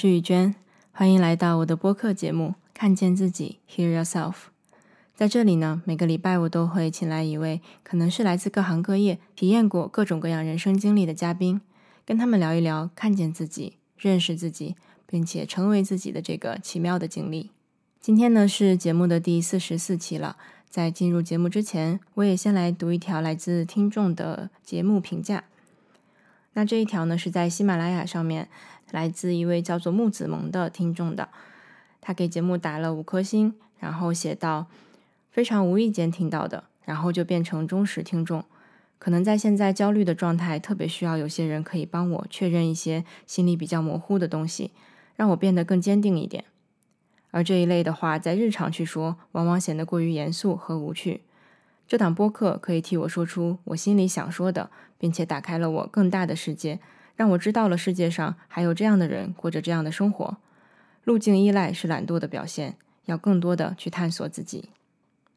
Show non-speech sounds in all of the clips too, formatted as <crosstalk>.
是玉娟，欢迎来到我的播客节目《看见自己 Hear Yourself》。在这里呢，每个礼拜我都会请来一位可能是来自各行各业、体验过各种各样人生经历的嘉宾，跟他们聊一聊看见自己、认识自己，并且成为自己的这个奇妙的经历。今天呢是节目的第四十四期了。在进入节目之前，我也先来读一条来自听众的节目评价。那这一条呢，是在喜马拉雅上面来自一位叫做木子萌的听众的，他给节目打了五颗星，然后写道：非常无意间听到的，然后就变成忠实听众。可能在现在焦虑的状态，特别需要有些人可以帮我确认一些心里比较模糊的东西，让我变得更坚定一点。而这一类的话，在日常去说，往往显得过于严肃和无趣。这档播客可以替我说出我心里想说的，并且打开了我更大的世界，让我知道了世界上还有这样的人过着这样的生活。路径依赖是懒惰的表现，要更多的去探索自己。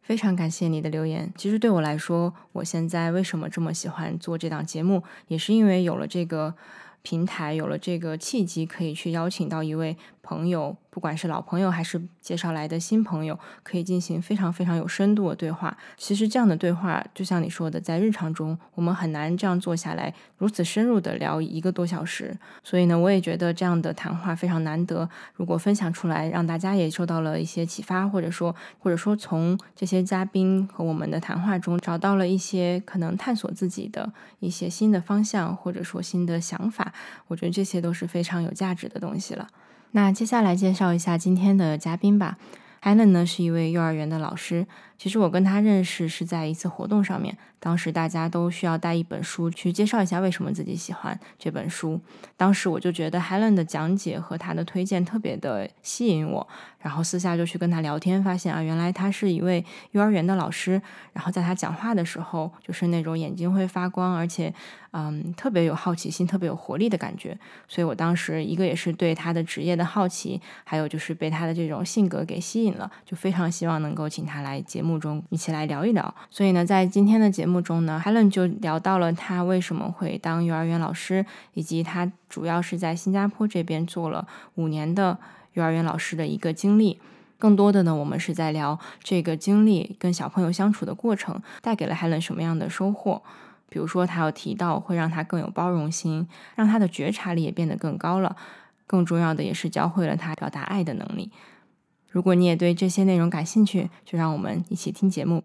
非常感谢你的留言。其实对我来说，我现在为什么这么喜欢做这档节目，也是因为有了这个平台，有了这个契机，可以去邀请到一位朋友。不管是老朋友还是介绍来的新朋友，可以进行非常非常有深度的对话。其实这样的对话，就像你说的，在日常中我们很难这样坐下来如此深入的聊一个多小时。所以呢，我也觉得这样的谈话非常难得。如果分享出来，让大家也受到了一些启发，或者说或者说从这些嘉宾和我们的谈话中找到了一些可能探索自己的一些新的方向，或者说新的想法，我觉得这些都是非常有价值的东西了。那接下来介绍一下今天的嘉宾吧。Helen 呢是一位幼儿园的老师，其实我跟他认识是在一次活动上面。当时大家都需要带一本书去介绍一下为什么自己喜欢这本书。当时我就觉得 Helen 的讲解和他的推荐特别的吸引我，然后私下就去跟他聊天，发现啊，原来他是一位幼儿园的老师。然后在他讲话的时候，就是那种眼睛会发光，而且嗯，特别有好奇心、特别有活力的感觉。所以我当时一个也是对他的职业的好奇，还有就是被他的这种性格给吸引了，就非常希望能够请他来节目目中一起来聊一聊。所以呢，在今天的节目。中呢，Helen 就聊到了他为什么会当幼儿园老师，以及他主要是在新加坡这边做了五年的幼儿园老师的一个经历。更多的呢，我们是在聊这个经历跟小朋友相处的过程带给了 Helen 什么样的收获。比如说，他有提到会让他更有包容心，让他的觉察力也变得更高了。更重要的也是教会了他表达爱的能力。如果你也对这些内容感兴趣，就让我们一起听节目。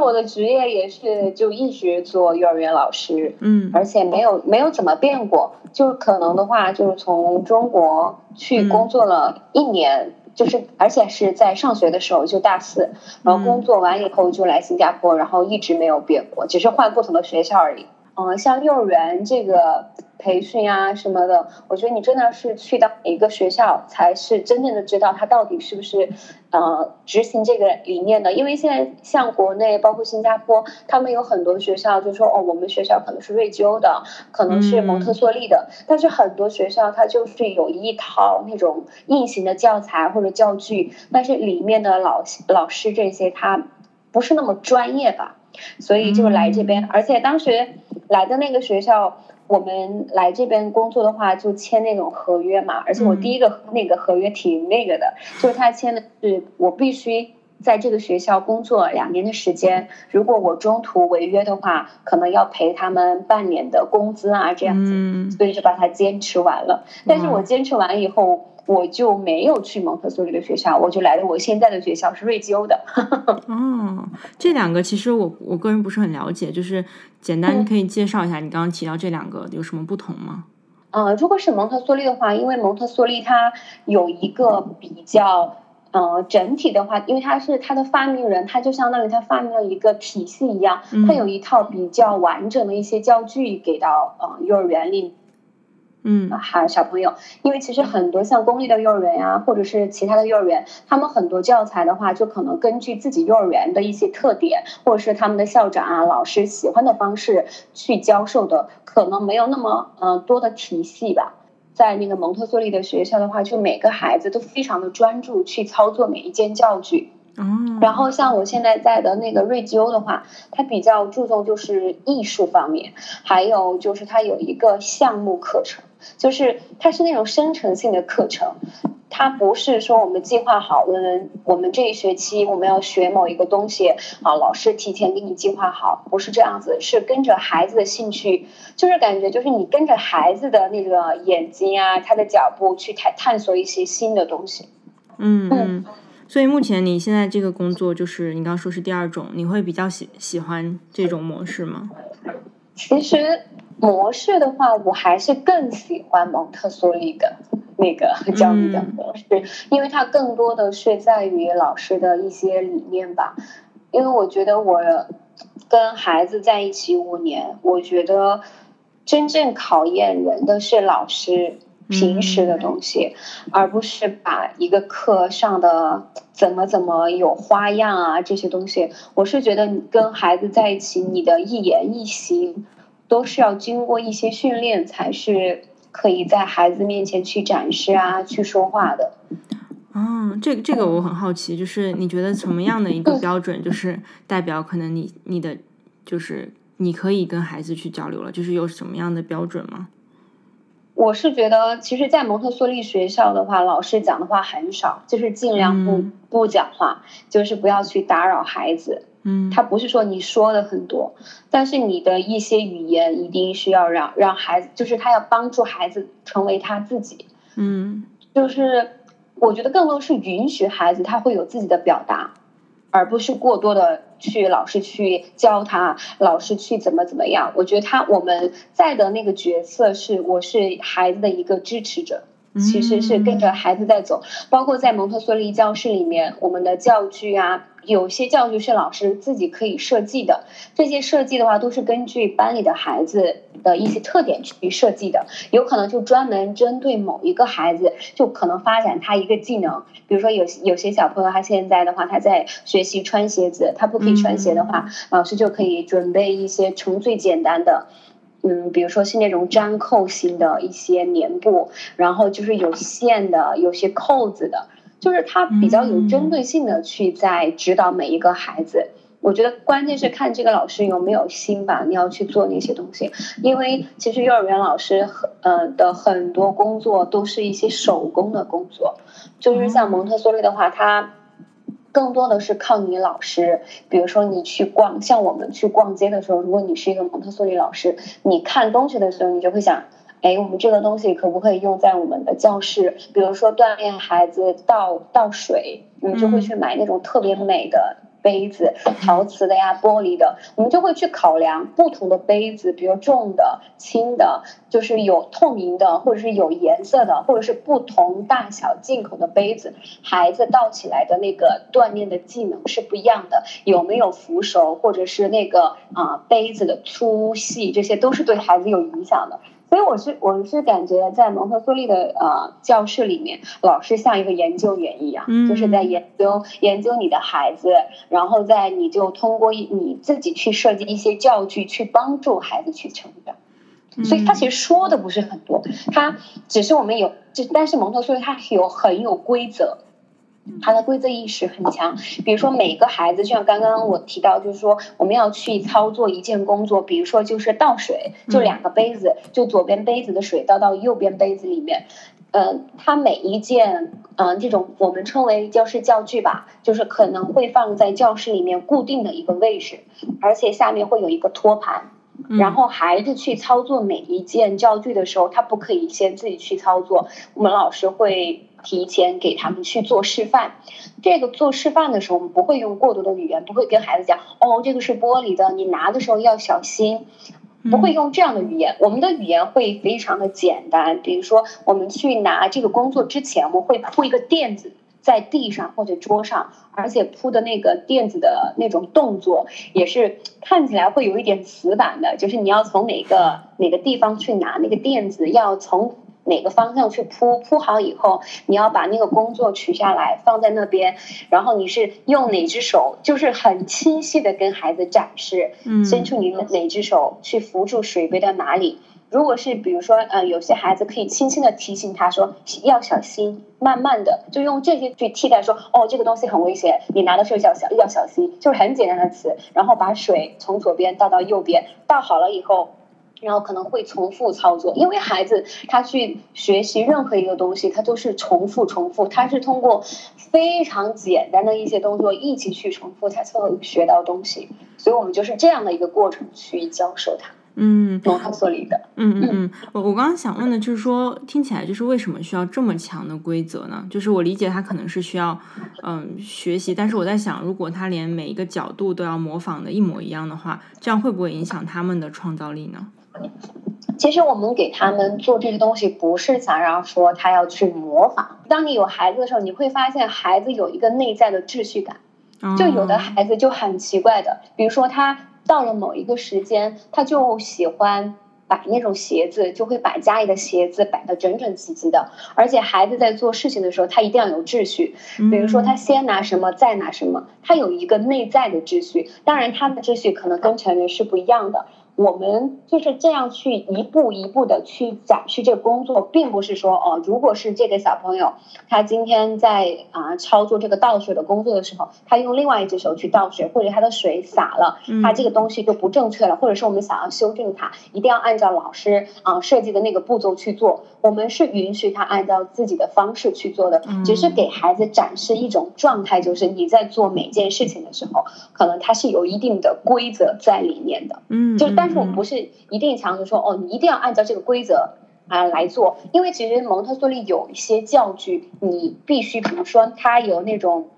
我的职业也是就一直做幼儿园老师，嗯，而且没有没有怎么变过。就可能的话，就是从中国去工作了一年，就是而且是在上学的时候就大四，然后工作完以后就来新加坡，然后一直没有变过，只是换不同的学校而已。嗯，像幼儿园这个。培训啊什么的，我觉得你真的是去到一个学校，才是真正的知道他到底是不是呃执行这个理念的。因为现在像国内，包括新加坡，他们有很多学校就说哦，我们学校可能是瑞秋的，可能是蒙特梭利的，但是很多学校它就是有一套那种硬型的教材或者教具，但是里面的老老师这些他不是那么专业吧，所以就来这边，而且当时来的那个学校。我们来这边工作的话，就签那种合约嘛。而且我第一个那个合约挺那个的，就是他签的是我必须在这个学校工作两年的时间。如果我中途违约的话，可能要赔他们半年的工资啊，这样子。所以就把它坚持完了。但是我坚持完以后。我就没有去蒙特梭利的学校，我就来了我现在的学校是瑞吉欧的。<laughs> 哦，这两个其实我我个人不是很了解，就是简单可以介绍一下，你刚刚提到这两个有什么不同吗？呃，如果是蒙特梭利的话，因为蒙特梭利它有一个比较呃整体的话，因为他是他的发明人，他就相当于他发明了一个体系一样，他有一套比较完整的一些教具给到呃幼儿园里。嗯，还小朋友，因为其实很多像公立的幼儿园呀，或者是其他的幼儿园，他们很多教材的话，就可能根据自己幼儿园的一些特点，或者是他们的校长啊、老师喜欢的方式去教授的，可能没有那么呃多的体系吧。在那个蒙特梭利的学校的话，就每个孩子都非常的专注去操作每一件教具。哦。然后像我现在在的那个瑞吉欧的话，它比较注重就是艺术方面，还有就是它有一个项目课程，就是它是那种生成性的课程。它不是说我们计划好我们，我们这一学期我们要学某一个东西啊，老师提前给你计划好，不是这样子，是跟着孩子的兴趣，就是感觉就是你跟着孩子的那个眼睛啊，他的脚步去探探索一些新的东西。嗯嗯，所以目前你现在这个工作就是你刚刚说是第二种，你会比较喜喜欢这种模式吗？其实模式的话，我还是更喜欢蒙特梭利的。那个教育的模式，因为它更多的是在于老师的一些理念吧。因为我觉得我跟孩子在一起五年，我觉得真正考验人的是老师平时的东西，而不是把一个课上的怎么怎么有花样啊这些东西。我是觉得你跟孩子在一起，你的一言一行都是要经过一些训练才是。可以在孩子面前去展示啊，去说话的。哦，这个这个我很好奇，就是你觉得什么样的一个标准，就是代表可能你你的就是你可以跟孩子去交流了，就是有什么样的标准吗？我是觉得，其实，在蒙特梭利学校的话，老师讲的话很少，就是尽量不不讲话，就是不要去打扰孩子。嗯，他不是说你说的很多，但是你的一些语言一定是要让让孩子，就是他要帮助孩子成为他自己。嗯，就是我觉得更多是允许孩子他会有自己的表达，而不是过多的去老师去教他，老师去怎么怎么样。我觉得他我们在的那个角色是我是孩子的一个支持者，其实是跟着孩子在走，包括在蒙特梭利教室里面，我们的教具啊。有些教具是老师自己可以设计的，这些设计的话都是根据班里的孩子的一些特点去设计的，有可能就专门针对某一个孩子，就可能发展他一个技能。比如说有有些小朋友他现在的话他在学习穿鞋子，他不可以穿鞋的话，老师就可以准备一些从最简单的，嗯，比如说是那种粘扣型的一些棉布，然后就是有线的，有些扣子的。就是他比较有针对性的去在指导每一个孩子，我觉得关键是看这个老师有没有心吧，你要去做那些东西，因为其实幼儿园老师很呃的很多工作都是一些手工的工作，就是像蒙特梭利的话，他更多的是靠你老师，比如说你去逛，像我们去逛街的时候，如果你是一个蒙特梭利老师，你看东西的时候，你就会想。哎，我们这个东西可不可以用在我们的教室？比如说锻炼孩子倒倒水，我们就会去买那种特别美的杯子，陶瓷的呀、玻璃的。我们就会去考量不同的杯子，比如重的、轻的，就是有透明的，或者是有颜色的，或者是不同大小进口的杯子，孩子倒起来的那个锻炼的技能是不一样的。有没有扶手，或者是那个啊杯子的粗细，这些都是对孩子有影响的。所以我是我是感觉在蒙特梭利的呃教室里面，老师像一个研究员一样，就是在研究研究你的孩子，然后在你就通过你自己去设计一些教具，去帮助孩子去成长。所以他其实说的不是很多，他只是我们有，就但是蒙特梭利他有很有规则。他的规则意识很强，比如说每个孩子，就像刚刚我提到，就是说我们要去操作一件工作，比如说就是倒水，就两个杯子，就左边杯子的水倒到右边杯子里面，嗯，它每一件嗯这种我们称为教室教具吧，就是可能会放在教室里面固定的一个位置，而且下面会有一个托盘，然后孩子去操作每一件教具的时候，他不可以先自己去操作，我们老师会。提前给他们去做示范，这个做示范的时候，我们不会用过多的语言，不会跟孩子讲哦，这个是玻璃的，你拿的时候要小心，不会用这样的语言。我们的语言会非常的简单，比如说我们去拿这个工作之前，我们会铺一个垫子在地上或者桌上，而且铺的那个垫子的那种动作也是看起来会有一点死板的，就是你要从哪个哪个地方去拿那个垫子，要从。哪个方向去铺铺好以后，你要把那个工作取下来放在那边，然后你是用哪只手，就是很清晰的跟孩子展示，伸出你的哪只手去扶住水杯的哪里，如果是比如说，呃，有些孩子可以轻轻的提醒他说要小心，慢慢的就用这些去替代说，哦，这个东西很危险，你拿的时候要小要小心，就是很简单的词，然后把水从左边倒到右边，倒好了以后。然后可能会重复操作，因为孩子他去学习任何一个东西，他都是重复重复，他是通过非常简单的一些动作一起去重复，他才会学到东西。所以我们就是这样的一个过程去教授他。嗯，蒙特梭利的。嗯嗯嗯，我我刚刚想问的就是说，听起来就是为什么需要这么强的规则呢？就是我理解他可能是需要嗯学习，但是我在想，如果他连每一个角度都要模仿的一模一样的话，这样会不会影响他们的创造力呢？其实我们给他们做这些东西，不是想让说他要去模仿。当你有孩子的时候，你会发现孩子有一个内在的秩序感。就有的孩子就很奇怪的，比如说他到了某一个时间，他就喜欢摆那种鞋子，就会把家里的鞋子摆的整整齐齐的。而且孩子在做事情的时候，他一定要有秩序。比如说他先拿什么，再拿什么，他有一个内在的秩序。当然，他的秩序可能跟成人是不一样的。我们就是这样去一步一步的去展示这个工作，并不是说哦，如果是这个小朋友他今天在啊操作这个倒水的工作的时候，他用另外一只手去倒水，或者他的水洒了，他这个东西就不正确了，或者是我们想要修正它，一定要按照老师啊设计的那个步骤去做。我们是允许他按照自己的方式去做的，只是给孩子展示一种状态，就是你在做每件事情的时候，可能它是有一定的规则在里面的。嗯，就但是我们不是一定强求说哦，你一定要按照这个规则啊来做，因为其实蒙特梭利有一些教具，你必须，比如说它有那种，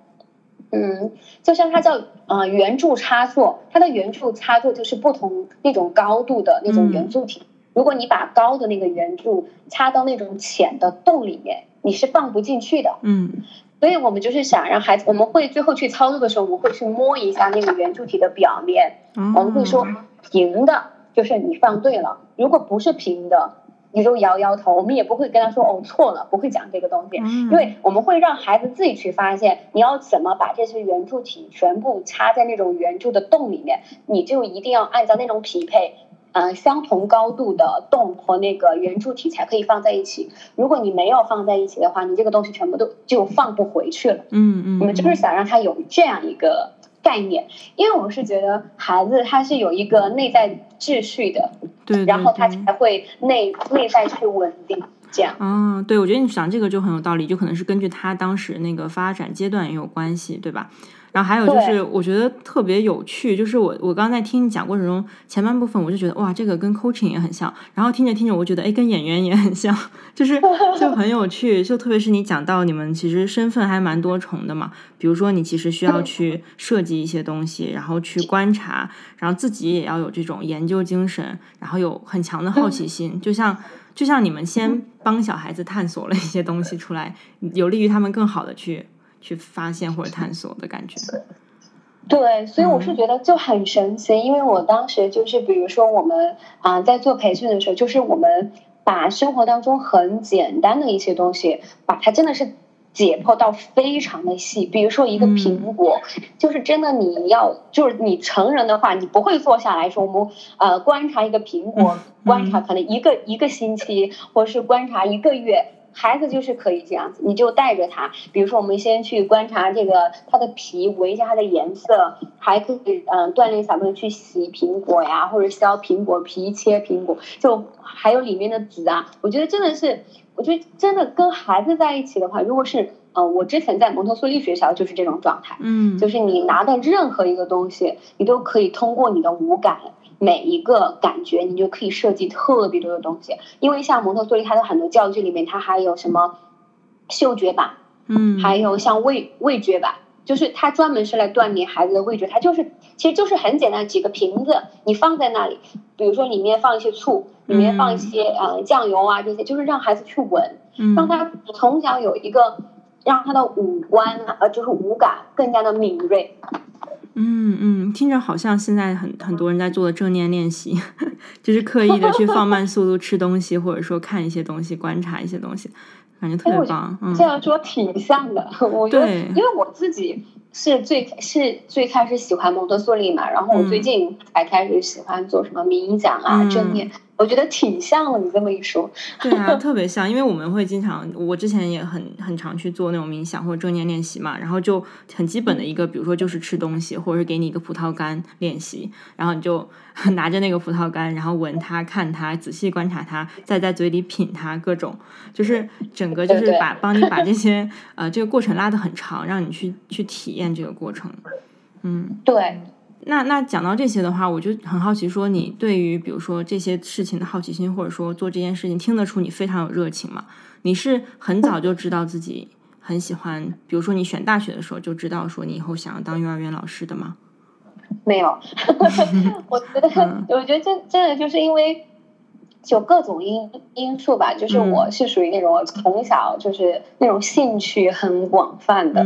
嗯，就像它叫呃圆柱插座，它的圆柱插座就是不同那种高度的那种圆柱体。如果你把高的那个圆柱插到那种浅的洞里面，你是放不进去的。嗯，所以我们就是想让孩子，我们会最后去操作的时候，我们会去摸一下那个圆柱体的表面，我们会说平的，就是你放对了；如果不是平的，你就摇摇头。我们也不会跟他说哦错了，不会讲这个东西，因为我们会让孩子自己去发现，你要怎么把这些圆柱体全部插在那种圆柱的洞里面，你就一定要按照那种匹配。嗯，相同高度的洞和那个圆柱体才可以放在一起。如果你没有放在一起的话，你这个东西全部都就放不回去了。嗯嗯，我们就是想让他有这样一个概念，因为我是觉得孩子他是有一个内在秩序的，对，然后他才会内内在去稳定。这样啊，对，我觉得你讲这个就很有道理，就可能是根据他当时那个发展阶段也有关系，对吧？然后还有就是，我觉得特别有趣，就是我我刚才听你讲过程中前半部分，我就觉得哇，这个跟 coaching 也很像。然后听着听着，我觉得哎，跟演员也很像，<laughs> 就是 <laughs> 就很有趣。就特别是你讲到你们其实身份还蛮多重的嘛，比如说你其实需要去 <laughs> 设计一些东西，然后去观察，然后自己也要有这种研究精神，然后有很强的好奇心。就像就像你们先帮小孩子探索了一些东西出来，有利于他们更好的去。去发现或者探索的感觉，对，所以我是觉得就很神奇，因为我当时就是，比如说我们啊在做培训的时候，就是我们把生活当中很简单的一些东西，把它真的是解剖到非常的细。比如说一个苹果，就是真的你要就是你成人的话，你不会坐下来说我们呃观察一个苹果，观察可能一个一个星期，或者是观察一个月。孩子就是可以这样子，你就带着他，比如说我们先去观察这个它的皮，闻一下它的颜色，还可以嗯锻炼小朋友去洗苹果呀，或者削苹果皮、切苹果，就还有里面的籽啊。我觉得真的是，我觉得真的跟孩子在一起的话，如果是嗯，我之前在蒙特梭利学校就是这种状态，嗯，就是你拿到任何一个东西，你都可以通过你的五感。每一个感觉，你就可以设计特别多的东西，因为像蒙特梭利，它的很多教具里面，它还有什么嗅觉版，嗯，还有像味味觉版，就是它专门是来锻炼孩子的味觉，它就是其实就是很简单几个瓶子，你放在那里，比如说里面放一些醋，里面放一些呃酱油啊这些，就是让孩子去闻，让他从小有一个让他的五官啊，呃，就是五感更加的敏锐。嗯嗯，听着好像现在很很多人在做的正念练习，<laughs> 就是刻意的去放慢速度吃东西，或者说看一些东西，观察一些东西，感觉特别棒。这样说挺像的，<laughs> 我觉得，因为我自己是最是最开始喜欢蒙特梭利嘛，然后我最近才开始喜欢做什么冥想啊、正念。我觉得挺像的，你这么一说。对啊，<laughs> 特别像，因为我们会经常，我之前也很很常去做那种冥想或者正念练习嘛，然后就很基本的一个，比如说就是吃东西，或者是给你一个葡萄干练习，然后你就 <laughs> 拿着那个葡萄干，然后闻它、看它、仔细观察它，再在嘴里品它，各种就是整个就是把帮你把这些呃这个过程拉得很长，让你去去体验这个过程。嗯，对。那那讲到这些的话，我就很好奇，说你对于比如说这些事情的好奇心，或者说做这件事情，听得出你非常有热情吗？你是很早就知道自己很喜欢，比如说你选大学的时候就知道说你以后想要当幼儿园老师的吗？没有，<laughs> 我觉得，我觉得这真的就是因为。就各种因因素吧，就是我是属于那种从小就是那种兴趣很广泛的，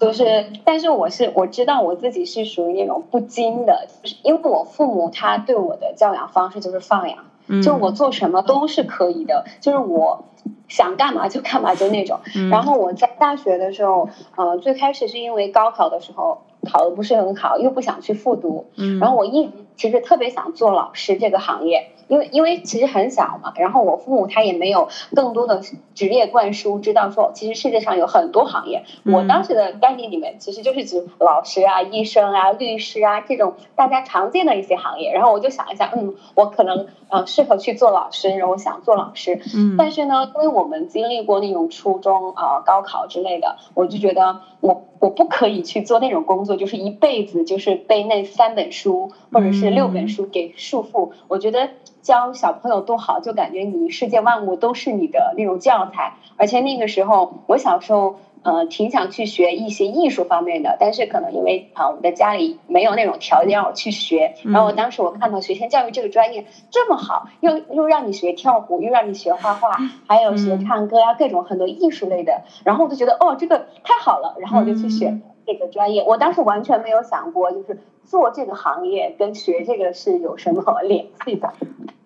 就是，但是我是我知道我自己是属于那种不精的，就是因为我父母他对我的教养方式就是放养，就我做什么都是可以的，就是我想干嘛就干嘛就那种。然后我在大学的时候，呃，最开始是因为高考的时候考的不是很好，又不想去复读，然后我一直其实特别想做老师这个行业。因为因为其实很小嘛，然后我父母他也没有更多的职业灌输，知道说其实世界上有很多行业。我当时的概念里面其实就是指老师啊、医生啊、律师啊这种大家常见的一些行业。然后我就想一下，嗯，我可能呃适合去做老师，然后我想做老师。嗯。但是呢，因为我们经历过那种初中啊、高考之类的，我就觉得我我不可以去做那种工作，就是一辈子就是被那三本书或者是六本书给束缚。我觉得。教小朋友多好，就感觉你世界万物都是你的那种教材。而且那个时候，我小时候呃挺想去学一些艺术方面的，但是可能因为啊我们的家里没有那种条件让我去学。然后我当时我看到学前教育这个专业这么好，又又让你学跳舞，又让你学画画，还有学唱歌啊，各种很多艺术类的。然后我就觉得哦这个太好了，然后我就去选这个专业。我当时完全没有想过就是。做这个行业跟学这个是有什么 <laughs> 联系的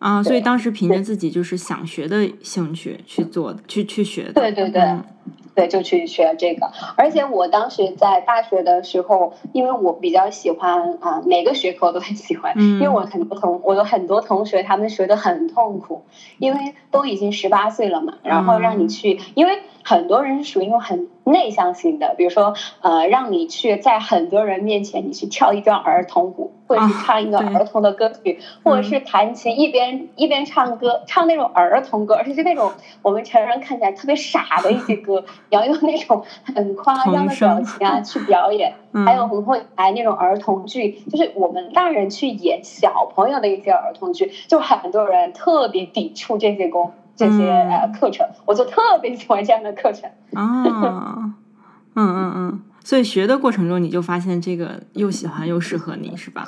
啊？所以当时凭着自己就是想学的兴趣去做，去去学的。对对对，对，就去学这个。而且我当时在大学的时候，因为我比较喜欢啊，每个学科我都很喜欢。嗯。因为我很多同我有很多同学，他们学的很痛苦，因为都已经十八岁了嘛，然后让你去，因为。很多人是属于那种很内向型的，比如说，呃，让你去在很多人面前，你去跳一段儿童舞，或者是唱一个儿童的歌曲，或者是弹琴一边一边唱歌，唱那种儿童歌，而且是那种我们成人看起来特别傻的一些歌，你要用那种很夸张的表情啊去表演，还有很会排那种儿童剧，就是我们大人去演小朋友的一些儿童剧，就很多人特别抵触这些功。这些呃课程，我就特别喜欢这样的课程。啊，嗯嗯嗯，所以学的过程中，你就发现这个又喜欢又适合你，是吧？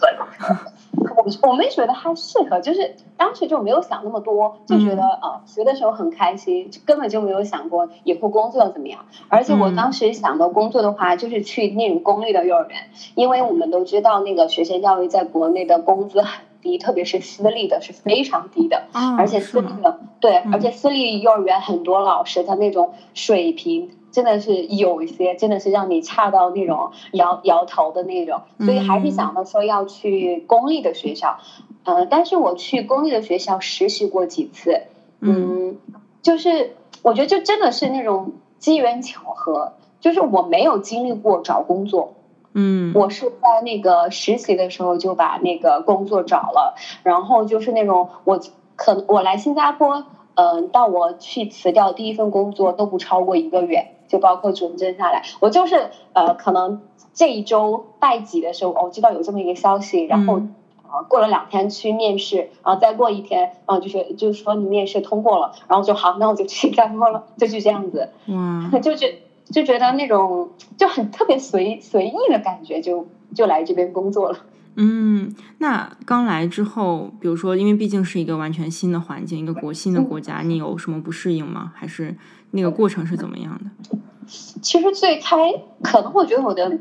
我我没觉得它适合，就是当时就没有想那么多，就觉得呃学的时候很开心，根本就没有想过以后工作怎么样。而且我当时想的工作的话，就是去那种公立的幼儿园，因为我们都知道那个学前教育在国内的工资很。低，特别是私立的，是非常低的，而且私立的对，而且私立幼儿园很多老师他那种水平真的是有一些，真的是让你差到那种摇摇头的那种，所以还是想到说要去公立的学校，嗯，但是我去公立的学校实习过几次，嗯，就是我觉得就真的是那种机缘巧合，就是我没有经历过找工作。嗯，我是在那个实习的时候就把那个工作找了，然后就是那种我可我来新加坡，嗯，到我去辞掉第一份工作都不超过一个月，就包括准证下来，我就是呃，可能这一周拜几的时候，我知道有这么一个消息，然后啊过了两天去面试，然后再过一天，啊就是就是说你面试通过了，然后就好，那我就去新加坡了，就是这样子，嗯，<laughs> 就是。就觉得那种就很特别随随意的感觉，就就来这边工作了。<laughs> 嗯，那刚来之后，比如说，因为毕竟是一个完全新的环境，一个国新的国家，你有什么不适应吗？还是那个过程是怎么样的？其实最开，可能我觉得我的。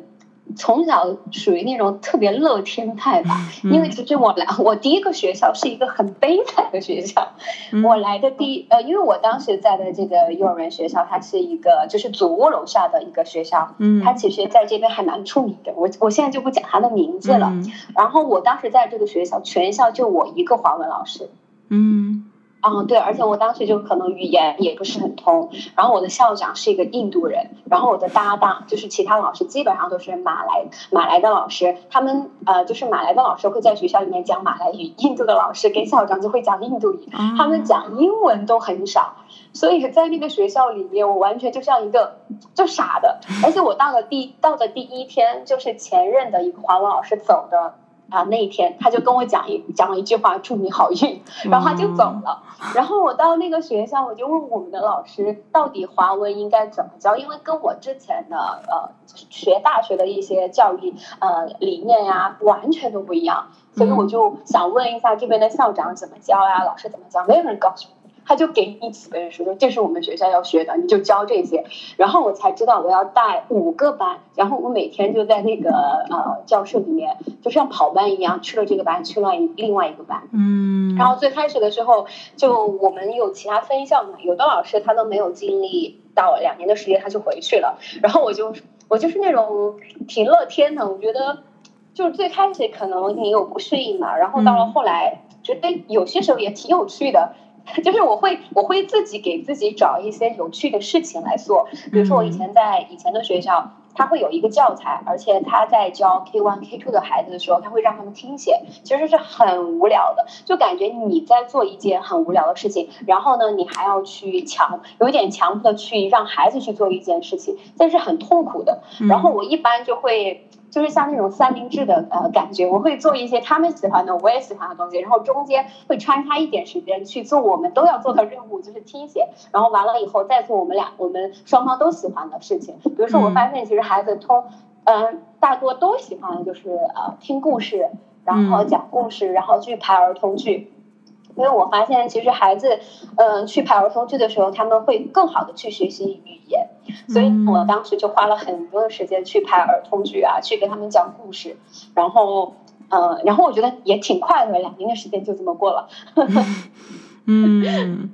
从小属于那种特别乐天派吧，因为其实我来 <laughs> 我第一个学校是一个很悲惨的学校，我来的第呃，因为我当时在的这个幼儿园学校，它是一个就是祖屋楼下的一个学校，嗯，它其实在这边还蛮出名的，我我现在就不讲它的名字了。然后我当时在这个学校，全校就我一个华文老师，嗯。嗯，对，而且我当时就可能语言也不是很通，然后我的校长是一个印度人，然后我的搭档就是其他老师基本上都是马来马来的老师，他们呃就是马来的老师会在学校里面讲马来语，印度的老师跟校长就会讲印度语，他们讲英文都很少，所以在那个学校里面，我完全就像一个就傻的，而且我到了第到的第一天，就是前任的一个华文老师走的。啊，那一天他就跟我讲一讲了一句话，祝你好运，然后他就走了。然后我到那个学校，我就问我们的老师，到底华文应该怎么教？因为跟我之前的呃学大学的一些教育呃理念呀，完全都不一样。所以我就想问一下这边的校长怎么教呀，老师怎么教？没有人告诉我。他就给你几本书，说这是我们学校要学的，你就教这些。然后我才知道我要带五个班，然后我每天就在那个呃教室里面，就像跑班一样，去了这个班，去了另外一个班。嗯。然后最开始的时候，就我们有其他分校嘛，有的老师他都没有经历到两年的时间，他就回去了。然后我就我就是那种挺乐天的，我觉得就是最开始可能你有不适应嘛，然后到了后来觉得有些时候也挺有趣的。<laughs> 就是我会，我会自己给自己找一些有趣的事情来做。比如说，我以前在以前的学校，他会有一个教材，而且他在教 K one、K two 的孩子的时候，他会让他们听写，其实是很无聊的，就感觉你在做一件很无聊的事情，然后呢，你还要去强，有一点强迫的去让孩子去做一件事情，但是很痛苦的。然后我一般就会。就是像那种三明治的呃感觉，我会做一些他们喜欢的，我也喜欢的东西，然后中间会穿插一点时间去做我们都要做的任务，就是听写，然后完了以后再做我们俩我们双方都喜欢的事情。比如说，我发现其实孩子通，嗯，大多都喜欢就是呃听故事，然后讲故事，然后去排儿童剧。因为我发现，其实孩子，嗯，去排儿童剧的时候，他们会更好的去学习语言，所以我当时就花了很多的时间去排儿童剧啊，去给他们讲故事，然后，呃，然后我觉得也挺快乐，两年的时间就这么过了。<laughs> 嗯，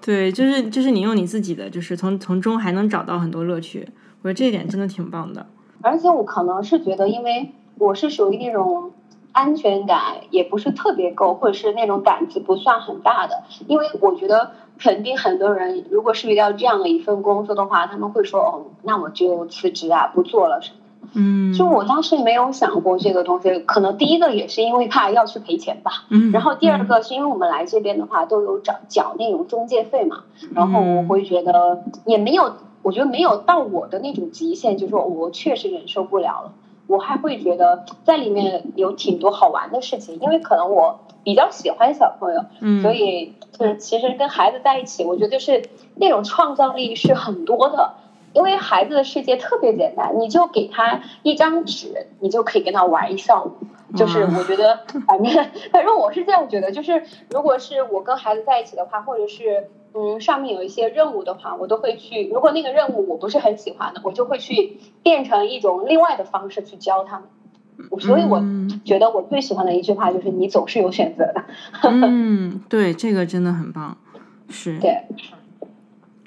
对，就是就是你用你自己的，就是从从中还能找到很多乐趣，我觉得这一点真的挺棒的。而且我可能是觉得，因为我是属于那种。安全感也不是特别够，或者是那种胆子不算很大的，因为我觉得肯定很多人如果是遇到这样的一份工作的话，他们会说哦，那我就辞职啊，不做了什么。嗯，就我当时没有想过这个东西，可能第一个也是因为怕要去赔钱吧。嗯，然后第二个是因为我们来这边的话都有缴缴那种中介费嘛，然后我会觉得也没有，我觉得没有到我的那种极限，就是说我确实忍受不了了。我还会觉得在里面有挺多好玩的事情，因为可能我比较喜欢小朋友，所以就是其实跟孩子在一起，我觉得是那种创造力是很多的。因为孩子的世界特别简单，你就给他一张纸，你就可以跟他玩一上午。就是我觉得，反正反正我是这样觉得，就是如果是我跟孩子在一起的话，或者是。嗯，上面有一些任务的话，我都会去。如果那个任务我不是很喜欢的，我就会去变成一种另外的方式去教他们。所以我觉得我最喜欢的一句话就是“你总是有选择的”。<laughs> 嗯，对，这个真的很棒。是。对。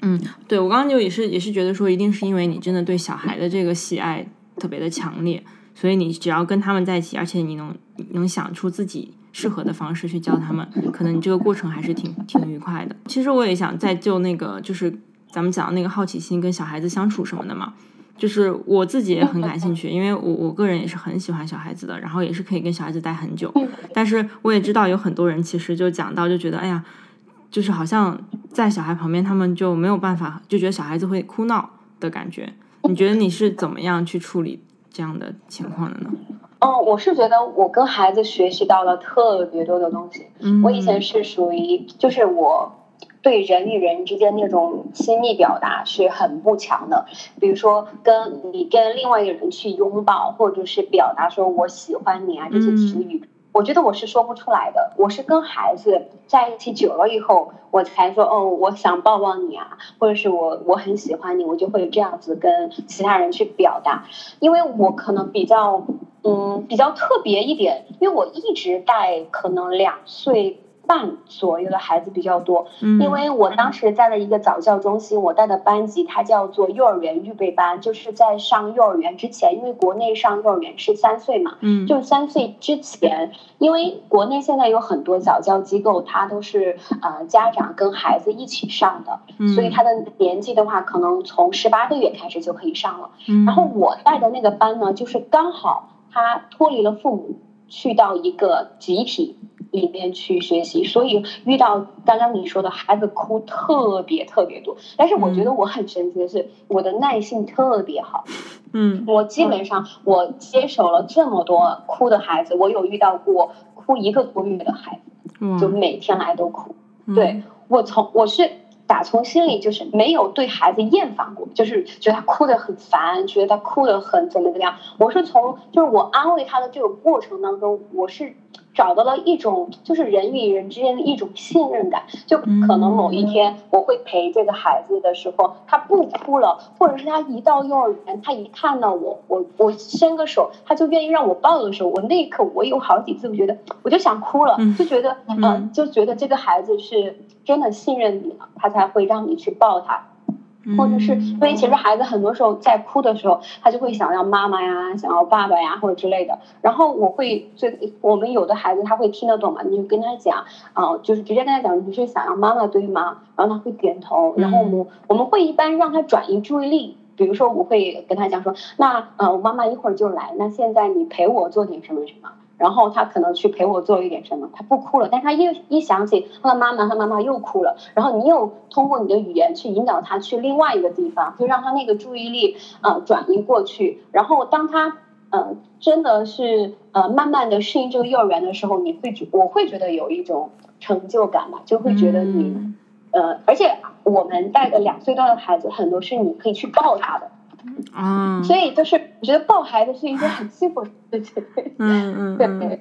嗯，对我刚刚就也是也是觉得说，一定是因为你真的对小孩的这个喜爱特别的强烈，所以你只要跟他们在一起，而且你能能想出自己。适合的方式去教他们，可能你这个过程还是挺挺愉快的。其实我也想再就那个，就是咱们讲的那个好奇心跟小孩子相处什么的嘛，就是我自己也很感兴趣，因为我我个人也是很喜欢小孩子的，然后也是可以跟小孩子待很久。但是我也知道有很多人其实就讲到就觉得，哎呀，就是好像在小孩旁边，他们就没有办法，就觉得小孩子会哭闹的感觉。你觉得你是怎么样去处理这样的情况的呢？嗯，我是觉得我跟孩子学习到了特别多的东西。我以前是属于，就是我对人与人之间那种亲密表达是很不强的。比如说，跟你跟另外一个人去拥抱，或者是表达说我喜欢你啊这些词语。我觉得我是说不出来的，我是跟孩子在一起久了以后，我才说哦，我想抱抱你啊，或者是我我很喜欢你，我就会这样子跟其他人去表达，因为我可能比较嗯比较特别一点，因为我一直带可能两岁半左右的孩子比较多，因为我当时在的一个早教中心，我带的班级它叫做幼儿园预备班，就是在上幼儿园之前，因为国内上幼儿园是三岁嘛，嗯，就三岁之前，因为国内现在有很多早教机构，它都是呃家长跟孩子一起上的，所以他的年纪的话，可能从十八个月开始就可以上了。然后我带的那个班呢，就是刚好他脱离了父母，去到一个集体。里面去学习，所以遇到刚刚你说的孩子哭特别特别多，但是我觉得我很神奇的是，我的耐性特别好。嗯，我基本上我接手了这么多哭的孩子，我有遇到过哭一个多月的孩子，就每天来都哭。对我从我是打从心里就是没有对孩子厌烦过，就是觉得他哭的很烦，觉得他哭的很怎么怎么样。我是从就是我安慰他的这个过程当中，我是。找到了一种就是人与人之间的一种信任感，就可能某一天我会陪这个孩子的时候，他不哭了，或者是他一到幼儿园，他一看到我，我我伸个手，他就愿意让我抱的时候，我那一刻我有好几次我觉得我就想哭了，就觉得嗯，就觉得这个孩子是真的信任你了，他才会让你去抱他。或者是因为其实孩子很多时候在哭的时候，他就会想要妈妈呀，想要爸爸呀，或者之类的。然后我会最我们有的孩子他会听得懂嘛，你就跟他讲啊，就是直接跟他讲你是想要妈妈对吗？然后他会点头。然后我们我们会一般让他转移注意力，比如说我会跟他讲说，那呃我妈妈一会儿就来，那现在你陪我做点什么什么。然后他可能去陪我做一点什么，他不哭了，但他一一想起他的妈妈，他妈妈又哭了。然后你又通过你的语言去引导他去另外一个地方，就让他那个注意力呃转移过去。然后当他呃真的是呃慢慢的适应这个幼儿园的时候，你会觉我会觉得有一种成就感吧，就会觉得你呃，而且我们带的两岁多的孩子很多是你可以去抱他的。啊，所以就是我觉得抱孩子是一件很幸福的事情。嗯嗯，<laughs> 对，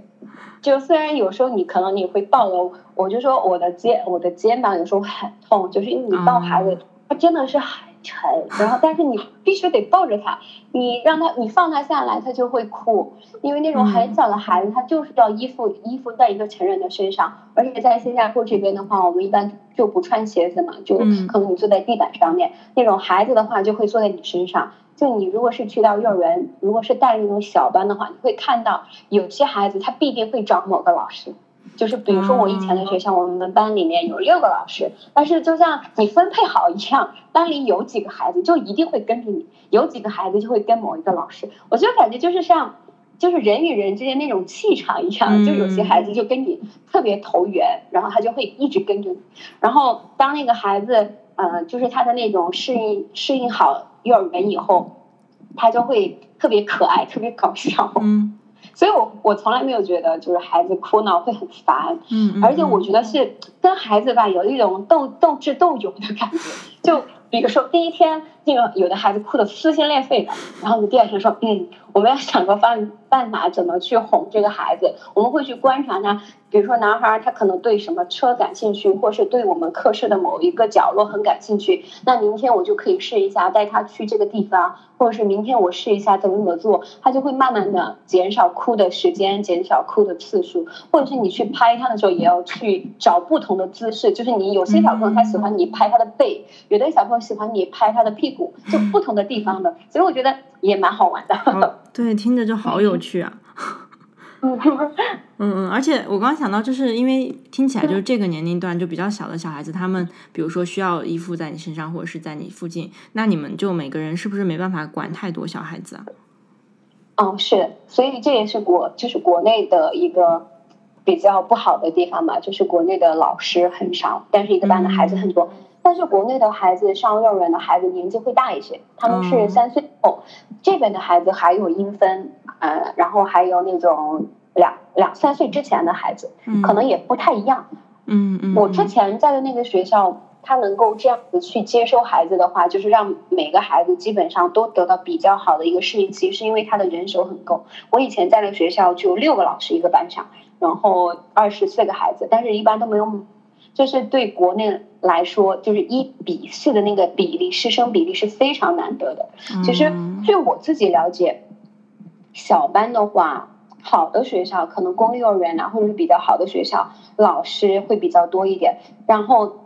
就虽然有时候你可能你会抱了，我就说我的肩我的肩膀有时候很痛，就是因为你抱孩子，他真的是很沉，然后但是你必须得抱着他，你让他你放他下来，他就会哭，因为那种很小的孩子他就是要依附依附在一个成人的身上，而且在新加坡这边的话，我们一般就不穿鞋子嘛，就可能你坐在地板上面，那种孩子的话就会坐在你身上。就你如果是去到幼儿园，如果是带那种小班的话，你会看到有些孩子他必定会找某个老师，就是比如说我以前的学校，我们班里面有六个老师，但是就像你分配好一样，班里有几个孩子就一定会跟着你，有几个孩子就会跟某一个老师。我就感觉就是像，就是人与人之间那种气场一样，就有些孩子就跟你特别投缘，然后他就会一直跟着你。然后当那个孩子，呃，就是他的那种适应适应好。幼儿园以后，他就会特别可爱，特别搞笑。嗯，<laughs> 所以我我从来没有觉得就是孩子哭闹会很烦。嗯，而且我觉得是跟孩子吧有一种斗斗智斗勇的感觉。就比如说第一天，那个有的孩子哭的撕心裂肺的，然后你第二天说，嗯，我们要想个办办法，怎么去哄这个孩子？我们会去观察他。比如说男孩他可能对什么车感兴趣，或是对我们课室的某一个角落很感兴趣，那明天我就可以试一下带他去这个地方，或者是明天我试一下怎么怎么做，他就会慢慢的减少哭的时间，减少哭的次数，或者是你去拍他的时候也要去找不同的姿势，就是你有些小朋友他喜欢你拍他的背，有的小朋友喜欢你拍他的屁股，就不同的地方的，所以我觉得也蛮好玩的。对，听着就好有趣啊。嗯 <laughs> 嗯，而且我刚刚想到，就是因为听起来就是这个年龄段就比较小的小孩子，他们比如说需要依附在你身上，或者是在你附近，那你们就每个人是不是没办法管太多小孩子啊？哦，是，所以这也是国就是国内的一个比较不好的地方吧，就是国内的老师很少，但是一个班的孩子很多。但是国内的孩子上幼儿园的孩子年纪会大一些，他们是三岁后，这边的孩子还有英分，呃，然后还有那种两两三岁之前的孩子，可能也不太一样。嗯嗯。我之前在的那个学校，他能够这样子去接收孩子的话，就是让每个孩子基本上都得到比较好的一个适应期，是因为他的人手很够。我以前在的学校就六个老师一个班上，然后二十四个孩子，但是一般都没有。就是对国内来说，就是一比四的那个比例，师生比例是非常难得的。其实据我自己了解，小班的话好的学校，可能公立幼儿园啊，或者是比较好的学校，老师会比较多一点。然后，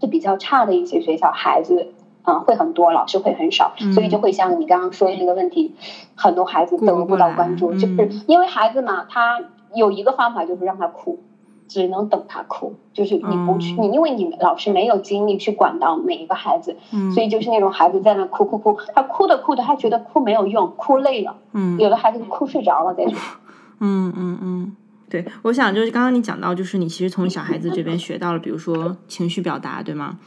就比较差的一些学校，孩子嗯会很多，老师会很少，所以就会像你刚刚说的那个问题，很多孩子得不到关注，就是因为孩子嘛，他有一个方法就是让他哭。只能等他哭，就是你不去，你因为你们老师没有精力去管到每一个孩子，所以就是那种孩子在那哭哭哭，他哭的哭的，他觉得哭没有用，哭累了，嗯有的孩子哭睡着了在说。<laughs> 嗯嗯嗯，对，我想就是刚刚你讲到，就是你其实从小孩子这边学到了，比如说情绪表达，对吗？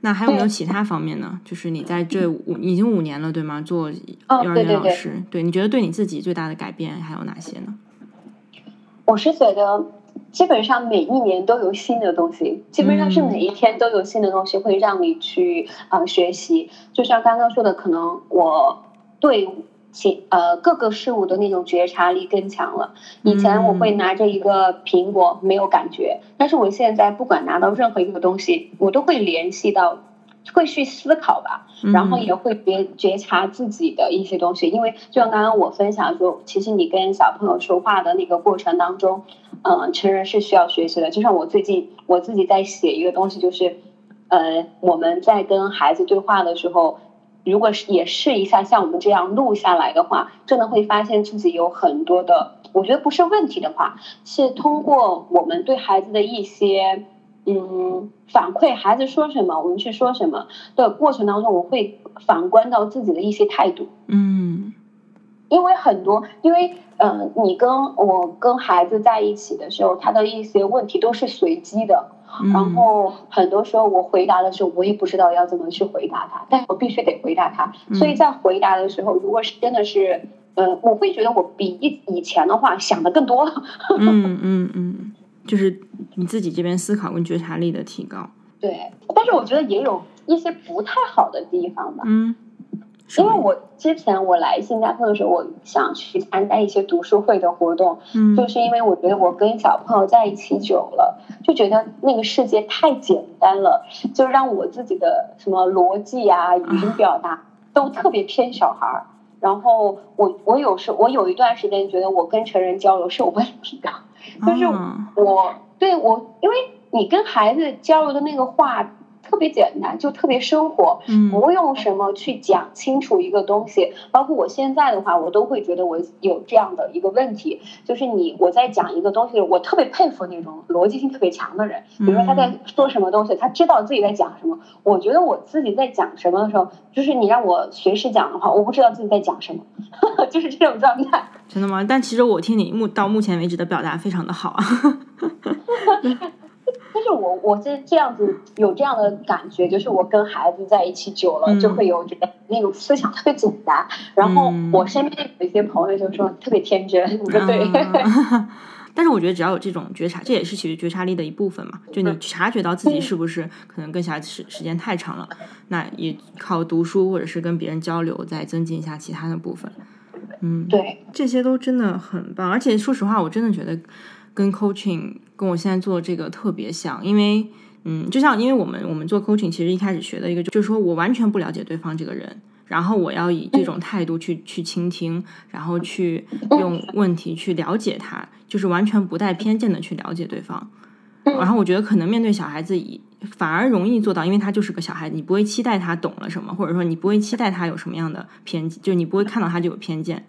那还有没有其他方面呢？就是你在这五已经五年了，对吗？做幼儿园老师，对，你觉得对你自己最大的改变还有哪些呢？我是觉得。基本上每一年都有新的东西，基本上是每一天都有新的东西会让你去啊学习。就像刚刚说的，可能我对其呃各个事物的那种觉察力更强了。以前我会拿着一个苹果没有感觉，但是我现在不管拿到任何一个东西，我都会联系到。会去思考吧，然后也会觉觉察自己的一些东西，因为就像刚刚我分享说，其实你跟小朋友说话的那个过程当中，嗯，成人是需要学习的。就像我最近我自己在写一个东西，就是，呃，我们在跟孩子对话的时候，如果是也试一下像我们这样录下来的话，真的会发现自己有很多的，我觉得不是问题的话，是通过我们对孩子的一些。嗯，反馈孩子说什么，我们去说什么的过程当中，我会反观到自己的一些态度。嗯，因为很多，因为嗯，你跟我跟孩子在一起的时候，他的一些问题都是随机的，然后很多时候我回答的时候，我也不知道要怎么去回答他，但我必须得回答他。所以在回答的时候，如果是真的是，嗯，我会觉得我比以以前的话想的更多了。<laughs> 嗯嗯嗯。就是你自己这边思考跟觉察力的提高，对，但是我觉得也有一些不太好的地方吧。嗯，因为我之前我来新加坡的时候，我想去参加一些读书会的活动，嗯，就是因为我觉得我跟小朋友在一起久了，就觉得那个世界太简单了，就让我自己的什么逻辑啊、语音表达都特别偏小孩儿。然后我我有时我有一段时间觉得我跟成人交流是有问题的。就是我对我，因为你跟孩子交流的那个话。特别简单，就特别生活，不用什么去讲清楚一个东西。包括我现在的话，我都会觉得我有这样的一个问题，就是你我在讲一个东西，我特别佩服那种逻辑性特别强的人。比如说他在说什么东西，他知道自己在讲什么。我觉得我自己在讲什么的时候，就是你让我随时讲的话，我不知道自己在讲什么，<laughs> 就是这种状态。真的吗？但其实我听你目到目前为止的表达非常的好啊。<laughs> <laughs> 但是我我是这样子有这样的感觉，就是我跟孩子在一起久了，就会有这个那种思想特别简单。然后我身边有一些朋友就说特别天真，你说对。<laughs> <laughs> 但是我觉得只要有这种觉察，这也是其实觉察力的一部分嘛。就你察觉到自己是不是可能跟小孩子时时间太长了，那也靠读书或者是跟别人交流，再增进一下其他的部分。嗯，对，这些都真的很棒。而且说实话，我真的觉得。跟 coaching 跟我现在做这个特别像，因为嗯，就像因为我们我们做 coaching，其实一开始学的一个就是说我完全不了解对方这个人，然后我要以这种态度去去倾听，然后去用问题去了解他，就是完全不带偏见的去了解对方。然后我觉得可能面对小孩子，反而容易做到，因为他就是个小孩子，你不会期待他懂了什么，或者说你不会期待他有什么样的偏见，就你不会看到他就有偏见。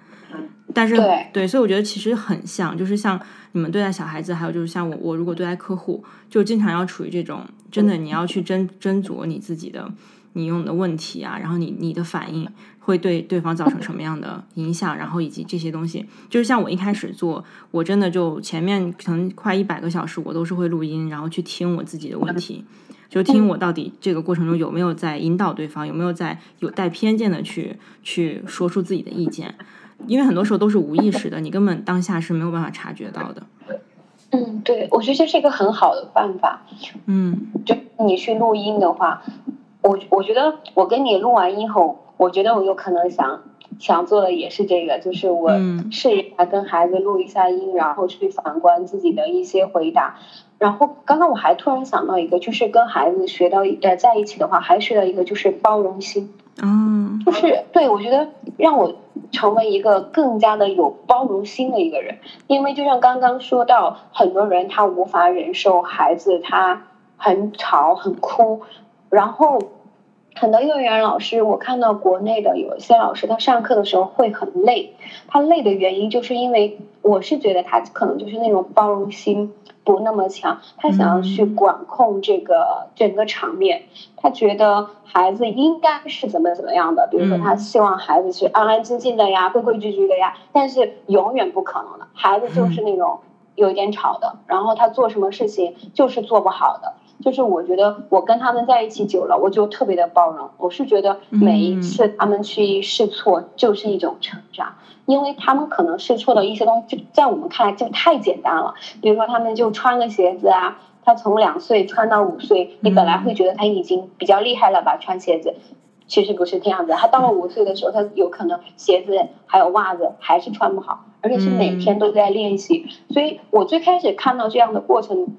但是对，所以我觉得其实很像，就是像你们对待小孩子，还有就是像我，我如果对待客户，就经常要处于这种真的，你要去斟斟酌你自己的你用的问题啊，然后你你的反应会对对方造成什么样的影响，然后以及这些东西，就是像我一开始做，我真的就前面可能快一百个小时，我都是会录音，然后去听我自己的问题，就听我到底这个过程中有没有在引导对方，有没有在有带偏见的去去说出自己的意见。因为很多时候都是无意识的，你根本当下是没有办法察觉到的。嗯，对，我觉得这是一个很好的办法。嗯，就你去录音的话，我我觉得我跟你录完音后，我觉得我有可能想想做的也是这个，就是我试一下跟孩子录一下音，然后去反观自己的一些回答。然后刚刚我还突然想到一个，就是跟孩子学到呃在一起的话，还学到一个就是包容心。嗯，就是对我觉得让我。成为一个更加的有包容心的一个人。因为就像刚刚说到，很多人他无法忍受孩子他很吵很哭，然后。很多幼儿园老师，我看到国内的有一些老师，他上课的时候会很累。他累的原因，就是因为我是觉得他可能就是那种包容心不那么强，他想要去管控这个整个场面。他觉得孩子应该是怎么怎么样的，比如说他希望孩子去安安静静的呀，规规矩矩的呀。但是永远不可能的，孩子就是那种有一点吵的，然后他做什么事情就是做不好的。就是我觉得我跟他们在一起久了，我就特别的包容。我是觉得每一次他们去试错就是一种成长，因为他们可能试错的一些东西，就在我们看来就太简单了。比如说他们就穿个鞋子啊，他从两岁穿到五岁，你本来会觉得他已经比较厉害了吧？穿鞋子，其实不是这样子。他到了五岁的时候，他有可能鞋子还有袜子还是穿不好，而且是每天都在练习。所以我最开始看到这样的过程。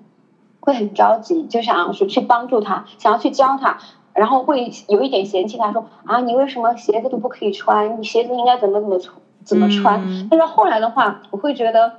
会很着急，就想要说去帮助他，想要去教他，然后会有一点嫌弃他，说啊，你为什么鞋子都不可以穿？你鞋子应该怎么怎么穿？怎么穿？但是后来的话，我会觉得。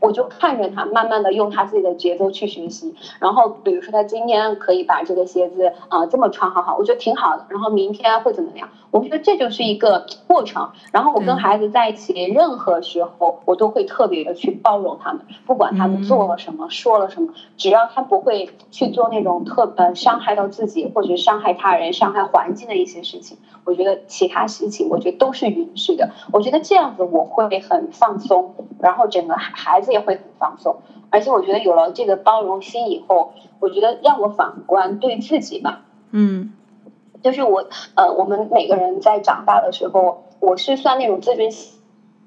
我就看着他，慢慢的用他自己的节奏去学习。然后，比如说他今天可以把这个鞋子啊这么穿，好好，我觉得挺好的。然后明天会怎么样？我觉得这就是一个过程。然后我跟孩子在一起，任何时候我都会特别的去包容他们，不管他们做了什么，说了什么，只要他不会去做那种特呃伤害到自己或者伤害他人、伤害环境的一些事情，我觉得其他事情我觉得都是允许的。我觉得这样子我会很放松，然后整个孩子。也会很放松，而且我觉得有了这个包容心以后，我觉得让我反观对自己吧，嗯，就是我呃，我们每个人在长大的时候，我是算那种自尊心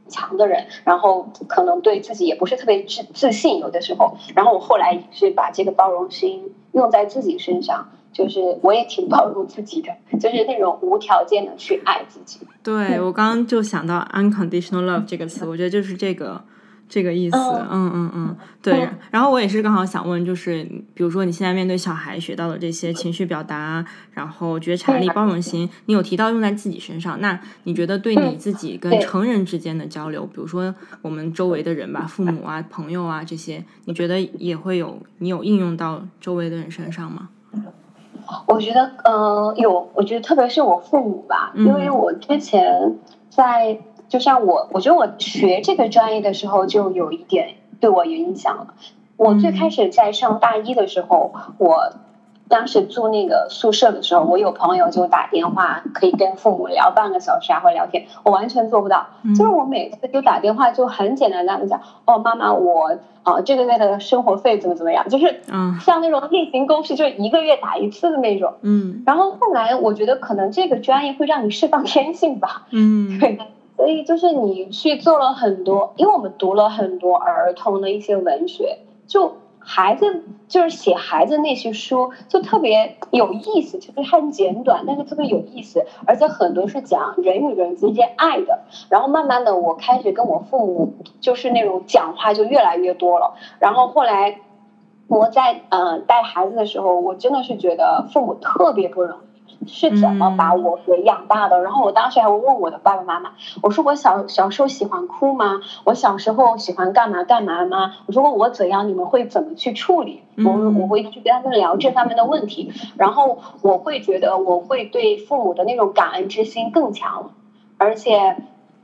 强的人，然后可能对自己也不是特别自自信，有的时候，然后我后来是把这个包容心用在自己身上，就是我也挺包容自己的，<laughs> 就是那种无条件的去爱自己。对我刚刚就想到 unconditional love 这个词，我觉得就是这个。这个意思，嗯嗯嗯，对。然后我也是刚好想问，就是比如说你现在面对小孩学到的这些情绪表达，然后觉察力、包容心，你有提到用在自己身上，那你觉得对你自己跟成人之间的交流，比如说我们周围的人吧，父母啊、朋友啊这些，你觉得也会有你有应用到周围的人身上吗？我觉得，嗯，有。我觉得特别是我父母吧，因为我之前在。就像我，我觉得我学这个专业的时候就有一点对我有影响了。我最开始在上大一的时候，我当时住那个宿舍的时候，我有朋友就打电话可以跟父母聊半个小时啊，或聊天，我完全做不到。就是我每次就打电话就很简单的讲，哦，妈妈，我啊这个月的生活费怎么怎么样，就是像那种例行公事，就是一个月打一次的那种。嗯。然后后来我觉得可能这个专业会让你释放天性吧。嗯。对。<laughs> 所以就是你去做了很多，因为我们读了很多儿童的一些文学，就孩子就是写孩子那些书，就特别有意思，就是很简短，但是特别有意思，而且很多是讲人与人之间爱的。然后慢慢的，我开始跟我父母就是那种讲话就越来越多了。然后后来我在嗯带孩子的时候，我真的是觉得父母特别不容易。是怎么把我给养大的？然后我当时还问我的爸爸妈妈，我说我小小时候喜欢哭吗？我小时候喜欢干嘛干嘛吗？我说我怎样，你们会怎么去处理？我我会去跟他们聊这方面的问题，然后我会觉得我会对父母的那种感恩之心更强，而且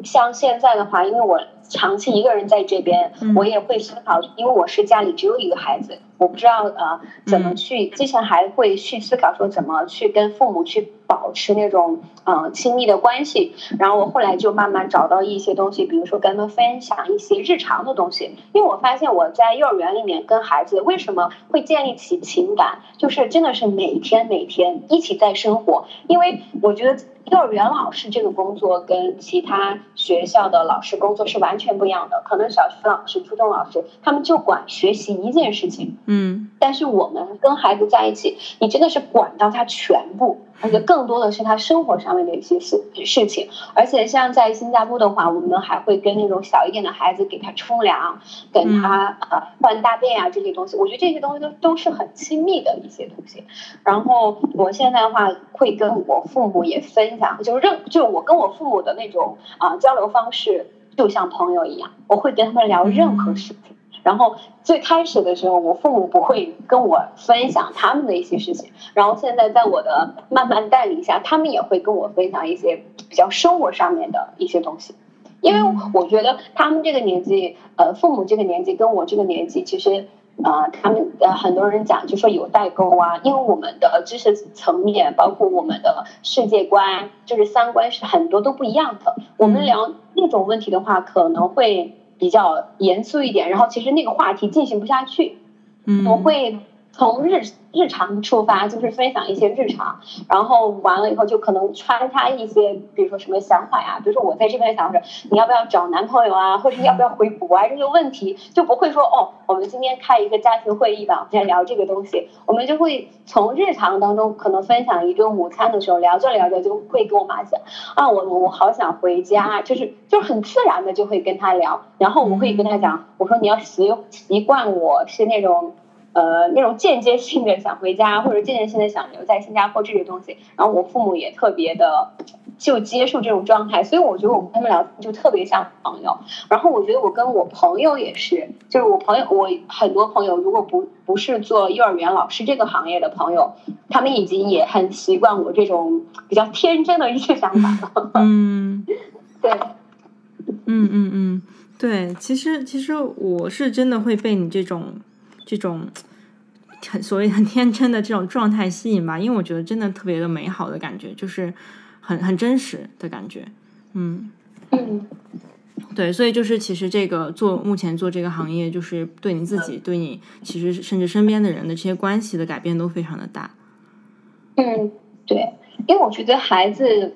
像现在的话，因为我长期一个人在这边，我也会思考，因为我是家里只有一个孩子。我不知道呃怎么去，之前还会去思考说怎么去跟父母去保持那种嗯亲密的关系，然后我后来就慢慢找到一些东西，比如说跟他们分享一些日常的东西，因为我发现我在幼儿园里面跟孩子为什么会建立起情感，就是真的是每天每天一起在生活，因为我觉得幼儿园老师这个工作跟其他学校的老师工作是完全不一样的。可能小学老师、初中老师，他们就管学习一件事情，嗯，但是我们跟孩子在一起，你真的是管到他全部，而且更多的是他生活上面的一些事事情。而且像在新加坡的话，我们还会跟那种小一点的孩子给他冲凉，给他呃换大便啊这些东西。我觉得这些东西都都是很亲密的一些东西。然后我现在的话会跟我父母也分享，就是任就我跟我父母的那种啊、交流方式，就像朋友一样，我会跟他们聊任何事情。然后最开始的时候，我父母不会跟我分享他们的一些事情，然后现在在我的慢慢带领下，他们也会跟我分享一些比较生活上面的一些东西。因为我觉得他们这个年纪，呃，父母这个年纪跟我这个年纪，其实，呃，他们呃很多人讲就说有代沟啊，因为我们的知识层面，包括我们的世界观，就是三观是很多都不一样的。我们聊那种问题的话，可能会比较严肃一点，然后其实那个话题进行不下去。嗯，我会从日日常出发，就是分享一些日常，然后完了以后就可能穿插一些，比如说什么想法呀，比如说我在这边想着你要不要找男朋友啊，或者是要不要回国啊这些问题，就不会说哦，我们今天开一个家庭会议吧，我们在聊这个东西，我们就会从日常当中可能分享一顿午餐的时候，聊着聊着就会跟我妈讲啊，我我好想回家，就是就很自然的就会跟她聊，然后我们会跟她讲，我说你要习习惯我是那种。呃，那种间接性的想回家，或者间接性的想留在新加坡这些东西，然后我父母也特别的就接受这种状态，所以我觉得我跟他们聊就特别像朋友。然后我觉得我跟我朋友也是，就是我朋友，我很多朋友如果不不是做幼儿园老师这个行业的朋友，他们已经也很习惯我这种比较天真的一些想法了。嗯，<laughs> 对，嗯嗯嗯，对，其实其实我是真的会被你这种这种很所谓很天真的这种状态吸引吧，因为我觉得真的特别的美好的感觉，就是很很真实的感觉，嗯。嗯对，所以就是其实这个做目前做这个行业，就是对你自己、对你其实甚至身边的人的这些关系的改变都非常的大。嗯，对，因为我觉得孩子，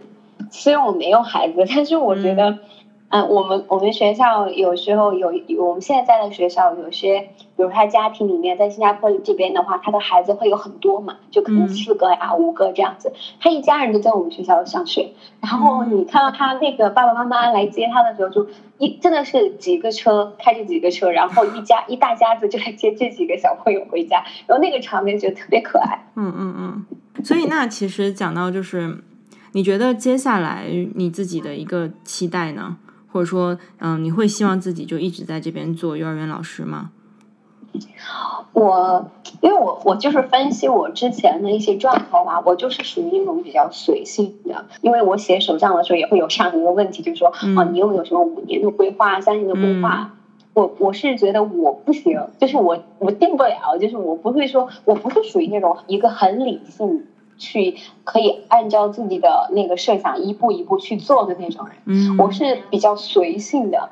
虽然我没有孩子，但是我觉得，嗯、我们我们学校有时候有有我们现在在的学校，有些比如他家庭里面在新加坡这边的话，他的孩子会有很多嘛，就可能嗯四个呀、五个这样子，他一家人都在我们学校上学，然后你看到他那个爸爸妈妈来接他的时候，就一真的是几个车开着几个车，然后一家 <laughs> 一大家子就来接这几个小朋友回家，然后那个场面就特别可爱。嗯嗯嗯。所以那其实讲到就是，你觉得接下来你自己的一个期待呢？或者说，嗯，你会希望自己就一直在这边做幼儿园老师吗？我因为我我就是分析我之前的一些状况吧，我就是属于那种比较随性的。因为我写手账的时候也会有这样一个问题，就是说，嗯啊，你有没有什么五年的规划、三年的规划？我我是觉得我不行，就是我我定不了，就是我不会说，我不是属于那种一个很理性去可以按照自己的那个设想一步一步去做的那种人。嗯，我是比较随性的，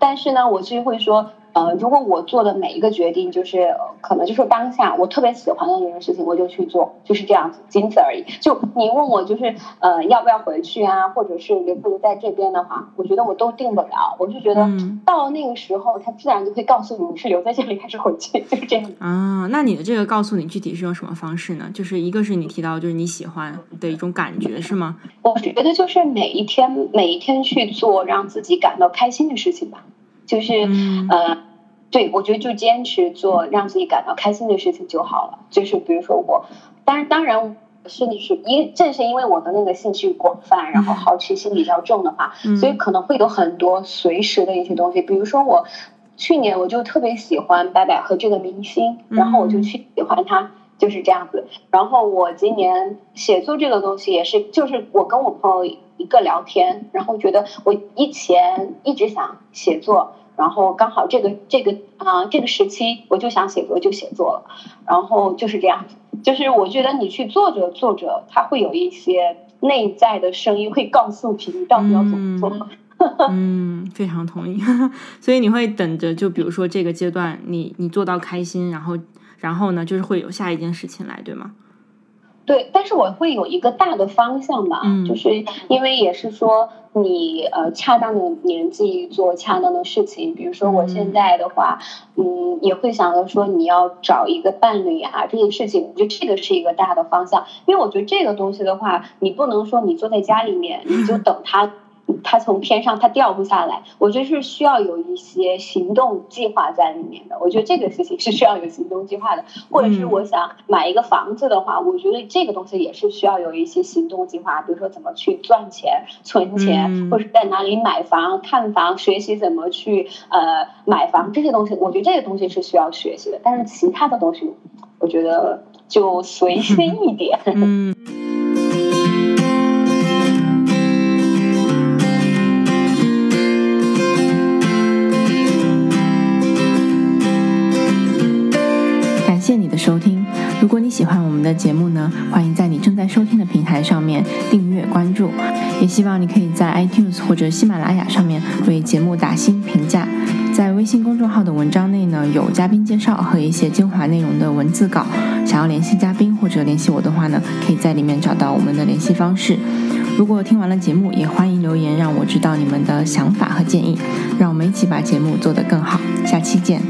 但是呢，我是会说，呃，如果我做的每一个决定，就是呃可能就是当下我特别喜欢的那件事情，我就去做，就是这样子，仅此而已。就你问我，就是呃要不要回去啊，或者是留不留在这边的话，我觉得我都定不了。我就觉得嗯到那个时候，他自然就会告诉你你是留在这里还是回去，就是这样。啊，那你的这个告诉你具体是用什么方式呢？就是一个是你提到就是你喜欢的一种感觉是吗？我觉得就是每一天每一天去做让自己感到开心的事情吧，就是。嗯呃，对，我觉得就坚持做让自己感到开心的事情就好了。就是比如说我，当然当然是你是因正是因为我的那个兴趣广泛，然后好奇心比较重的话，嗯所以可能会有很多随时的一些东西。比如说我去年我就特别喜欢白百合这个明星，然后我就去喜欢他。就是这样子，然后我今年写作这个东西也是，就是我跟我朋友一个聊天，然后觉得我以前一直想写作，然后刚好这个这个啊、这个时期我就想写作就写作了，然后就是这样，就是我觉得你去做着做着，它会有一些内在的声音会告诉你你到底要怎么做。嗯，<laughs> 非常同意。<laughs> 所以你会等着，就比如说这个阶段你你做到开心，然后然后呢，就是会有下一件事情来，对吗？对，但是我会有一个大的方向吧，就是因为也是说你呃恰当的年纪做恰当的事情，比如说我现在的话，嗯，也会想到说你要找一个伴侣啊这些事情，我觉得这个是一个大的方向，因为我觉得这个东西的话，你不能说你坐在家里面你就等他。它从天上它掉不下来，我觉得是需要有一些行动计划在里面的。我觉得这个事情是需要有行动计划的，或者是我想买一个房子的话，我觉得这个东西也是需要有一些行动计划，比如说怎么去赚钱、存钱，或者在哪里买房、看房、学习怎么去呃买房这些东西，我觉得这个东西是需要学习的。但是其他的东西，我觉得就随 <laughs> 心一点。谢 <laughs> 收听。如果你喜欢我们的节目呢，欢迎在你正在收听的平台上面订阅关注。也希望你可以在 iTunes 或者喜马拉雅上面为节目打新评价。在微信公众号的文章内呢，有嘉宾介绍和一些精华内容的文字稿。想要联系嘉宾或者联系我的话呢，可以在里面找到我们的联系方式。如果听完了节目，也欢迎留言让我知道你们的想法和建议，让我们一起把节目做得更好。下期见。